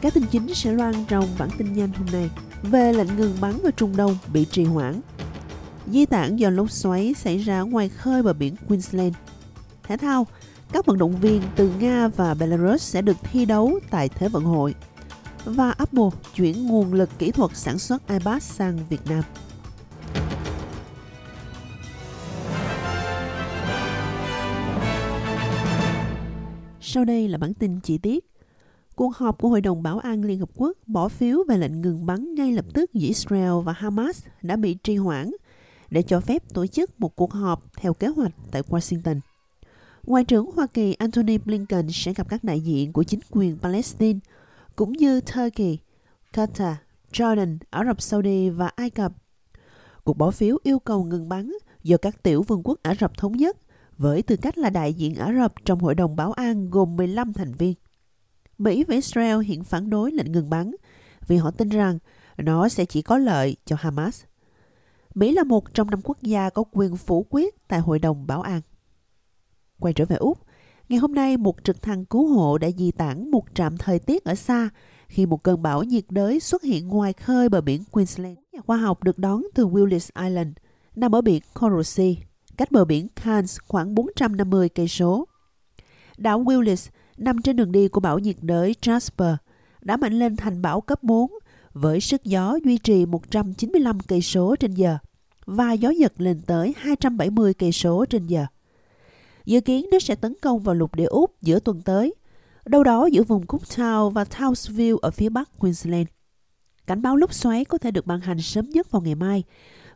Các tin chính sẽ loan trong bản tin nhanh hôm nay về lệnh ngừng bắn ở Trung Đông bị trì hoãn. Di tản do lốc xoáy xảy ra ngoài khơi bờ biển Queensland. Thể thao, các vận động viên từ Nga và Belarus sẽ được thi đấu tại Thế vận hội. Và Apple chuyển nguồn lực kỹ thuật sản xuất iPad sang Việt Nam. Sau đây là bản tin chi tiết. Cuộc họp của Hội đồng Bảo an Liên Hợp Quốc bỏ phiếu về lệnh ngừng bắn ngay lập tức giữa Israel và Hamas đã bị trì hoãn để cho phép tổ chức một cuộc họp theo kế hoạch tại Washington. Ngoại trưởng Hoa Kỳ Antony Blinken sẽ gặp các đại diện của chính quyền Palestine cũng như Turkey, Qatar, Jordan, Ả Rập Saudi và Ai Cập. Cuộc bỏ phiếu yêu cầu ngừng bắn do các tiểu vương quốc Ả Rập Thống Nhất với tư cách là đại diện Ả Rập trong Hội đồng Bảo an gồm 15 thành viên. Mỹ và Israel hiện phản đối lệnh ngừng bắn vì họ tin rằng nó sẽ chỉ có lợi cho Hamas. Mỹ là một trong năm quốc gia có quyền phủ quyết tại Hội đồng Bảo an. Quay trở về Úc, ngày hôm nay một trực thăng cứu hộ đã di tản một trạm thời tiết ở xa khi một cơn bão nhiệt đới xuất hiện ngoài khơi bờ biển Queensland. Nhà khoa học được đón từ Willis Island, nằm ở biển Coral Sea, cách bờ biển Cairns khoảng 450 cây số. Đảo Willis nằm trên đường đi của bão nhiệt đới Jasper đã mạnh lên thành bão cấp 4 với sức gió duy trì 195 cây số trên giờ và gió giật lên tới 270 cây số trên giờ. Dự kiến nó sẽ tấn công vào lục địa Úc giữa tuần tới, đâu đó giữa vùng Cooktown và Townsville ở phía bắc Queensland. Cảnh báo lốc xoáy có thể được ban hành sớm nhất vào ngày mai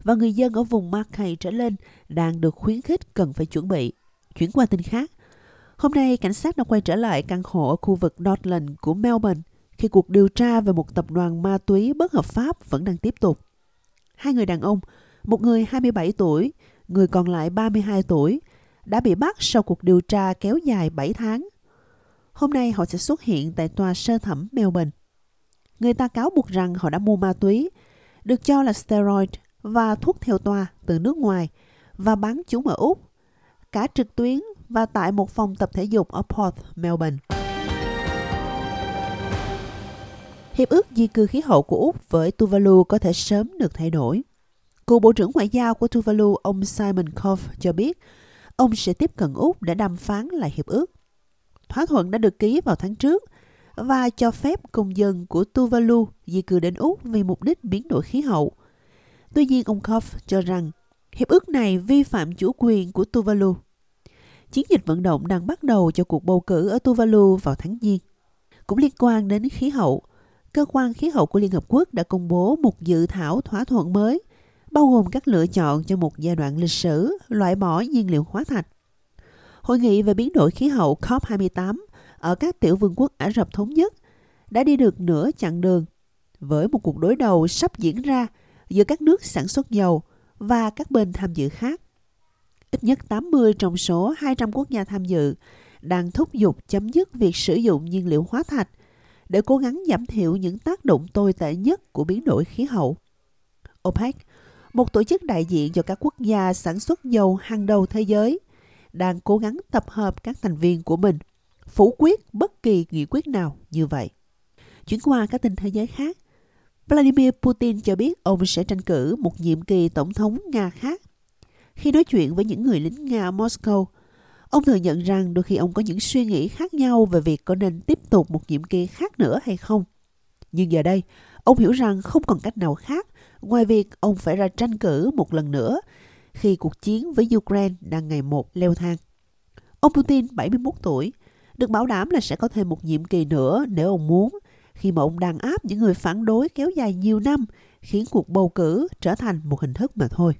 và người dân ở vùng Mackay trở lên đang được khuyến khích cần phải chuẩn bị. Chuyển qua tin khác, hôm nay cảnh sát đã quay trở lại căn hộ ở khu vực Northland của Melbourne khi cuộc điều tra về một tập đoàn ma túy bất hợp pháp vẫn đang tiếp tục. Hai người đàn ông, một người 27 tuổi, người còn lại 32 tuổi, đã bị bắt sau cuộc điều tra kéo dài 7 tháng. Hôm nay họ sẽ xuất hiện tại tòa sơ thẩm Melbourne. Người ta cáo buộc rằng họ đã mua ma túy, được cho là steroid và thuốc theo toa từ nước ngoài và bán chúng ở Úc, cả trực tuyến và tại một phòng tập thể dục ở Port, Melbourne. Hiệp ước di cư khí hậu của Úc với Tuvalu có thể sớm được thay đổi. Cựu Bộ trưởng Ngoại giao của Tuvalu, ông Simon Cove cho biết, ông sẽ tiếp cận Úc để đàm phán lại hiệp ước. Thỏa thuận đã được ký vào tháng trước và cho phép công dân của Tuvalu di cư đến Úc vì mục đích biến đổi khí hậu. Tuy nhiên, ông Cove cho rằng hiệp ước này vi phạm chủ quyền của Tuvalu. Chiến dịch vận động đang bắt đầu cho cuộc bầu cử ở Tuvalu vào tháng Giêng. Cũng liên quan đến khí hậu, cơ quan khí hậu của Liên Hợp Quốc đã công bố một dự thảo thỏa thuận mới, bao gồm các lựa chọn cho một giai đoạn lịch sử loại bỏ nhiên liệu hóa thạch. Hội nghị về biến đổi khí hậu COP28 ở các tiểu vương quốc Ả Rập Thống Nhất đã đi được nửa chặng đường với một cuộc đối đầu sắp diễn ra giữa các nước sản xuất dầu và các bên tham dự khác. Ít nhất 80 trong số 200 quốc gia tham dự đang thúc giục chấm dứt việc sử dụng nhiên liệu hóa thạch để cố gắng giảm thiểu những tác động tồi tệ nhất của biến đổi khí hậu. OPEC, một tổ chức đại diện cho các quốc gia sản xuất dầu hàng đầu thế giới, đang cố gắng tập hợp các thành viên của mình, phủ quyết bất kỳ nghị quyết nào như vậy. Chuyển qua các tin thế giới khác, Vladimir Putin cho biết ông sẽ tranh cử một nhiệm kỳ tổng thống Nga khác. Khi nói chuyện với những người lính Nga ở Moscow, ông thừa nhận rằng đôi khi ông có những suy nghĩ khác nhau về việc có nên tiếp tục một nhiệm kỳ khác nữa hay không. Nhưng giờ đây, ông hiểu rằng không còn cách nào khác ngoài việc ông phải ra tranh cử một lần nữa khi cuộc chiến với Ukraine đang ngày một leo thang. Ông Putin, 71 tuổi, được bảo đảm là sẽ có thêm một nhiệm kỳ nữa nếu ông muốn, khi mà ông đàn áp những người phản đối kéo dài nhiều năm, khiến cuộc bầu cử trở thành một hình thức mà thôi.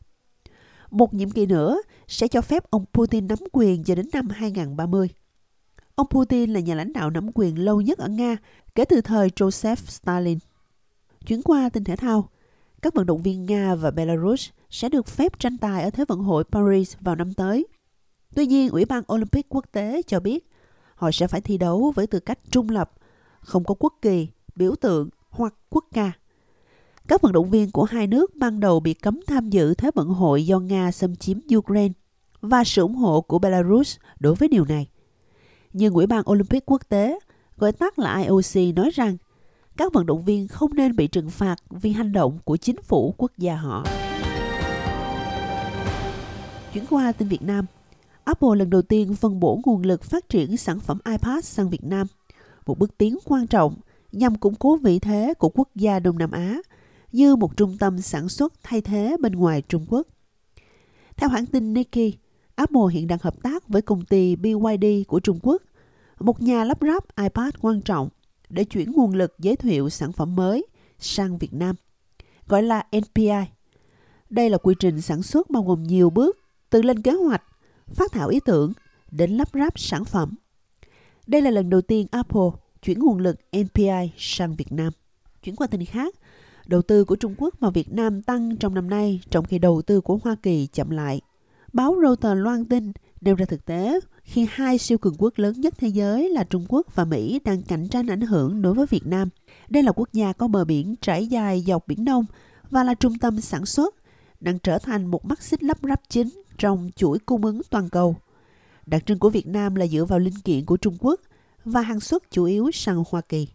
Một nhiệm kỳ nữa sẽ cho phép ông Putin nắm quyền cho đến năm 2030. Ông Putin là nhà lãnh đạo nắm quyền lâu nhất ở Nga kể từ thời Joseph Stalin. Chuyển qua tin thể thao, các vận động viên Nga và Belarus sẽ được phép tranh tài ở Thế vận hội Paris vào năm tới. Tuy nhiên, Ủy ban Olympic quốc tế cho biết họ sẽ phải thi đấu với tư cách trung lập, không có quốc kỳ, biểu tượng hoặc quốc ca. Các vận động viên của hai nước ban đầu bị cấm tham dự Thế vận hội do Nga xâm chiếm Ukraine và sự ủng hộ của Belarus đối với điều này. Nhưng Ủy ban Olympic quốc tế, gọi tắt là IOC, nói rằng các vận động viên không nên bị trừng phạt vì hành động của chính phủ quốc gia họ. Chuyển qua tin Việt Nam, Apple lần đầu tiên phân bổ nguồn lực phát triển sản phẩm iPad sang Việt Nam, một bước tiến quan trọng nhằm củng cố vị thế của quốc gia Đông Nam Á như một trung tâm sản xuất thay thế bên ngoài Trung Quốc. Theo hãng tin Nikkei, Apple hiện đang hợp tác với công ty BYD của Trung Quốc, một nhà lắp ráp iPad quan trọng để chuyển nguồn lực giới thiệu sản phẩm mới sang Việt Nam, gọi là NPI. Đây là quy trình sản xuất bao gồm nhiều bước, từ lên kế hoạch, phát thảo ý tưởng đến lắp ráp sản phẩm. Đây là lần đầu tiên Apple chuyển nguồn lực NPI sang Việt Nam. Chuyển qua tin khác, đầu tư của Trung Quốc vào Việt Nam tăng trong năm nay trong khi đầu tư của Hoa Kỳ chậm lại. Báo Reuters loan tin nêu ra thực tế khi hai siêu cường quốc lớn nhất thế giới là Trung Quốc và Mỹ đang cạnh tranh ảnh hưởng đối với Việt Nam. Đây là quốc gia có bờ biển trải dài dọc Biển Đông và là trung tâm sản xuất, đang trở thành một mắt xích lắp ráp chính trong chuỗi cung ứng toàn cầu. Đặc trưng của Việt Nam là dựa vào linh kiện của Trung Quốc và hàng xuất chủ yếu sang Hoa Kỳ.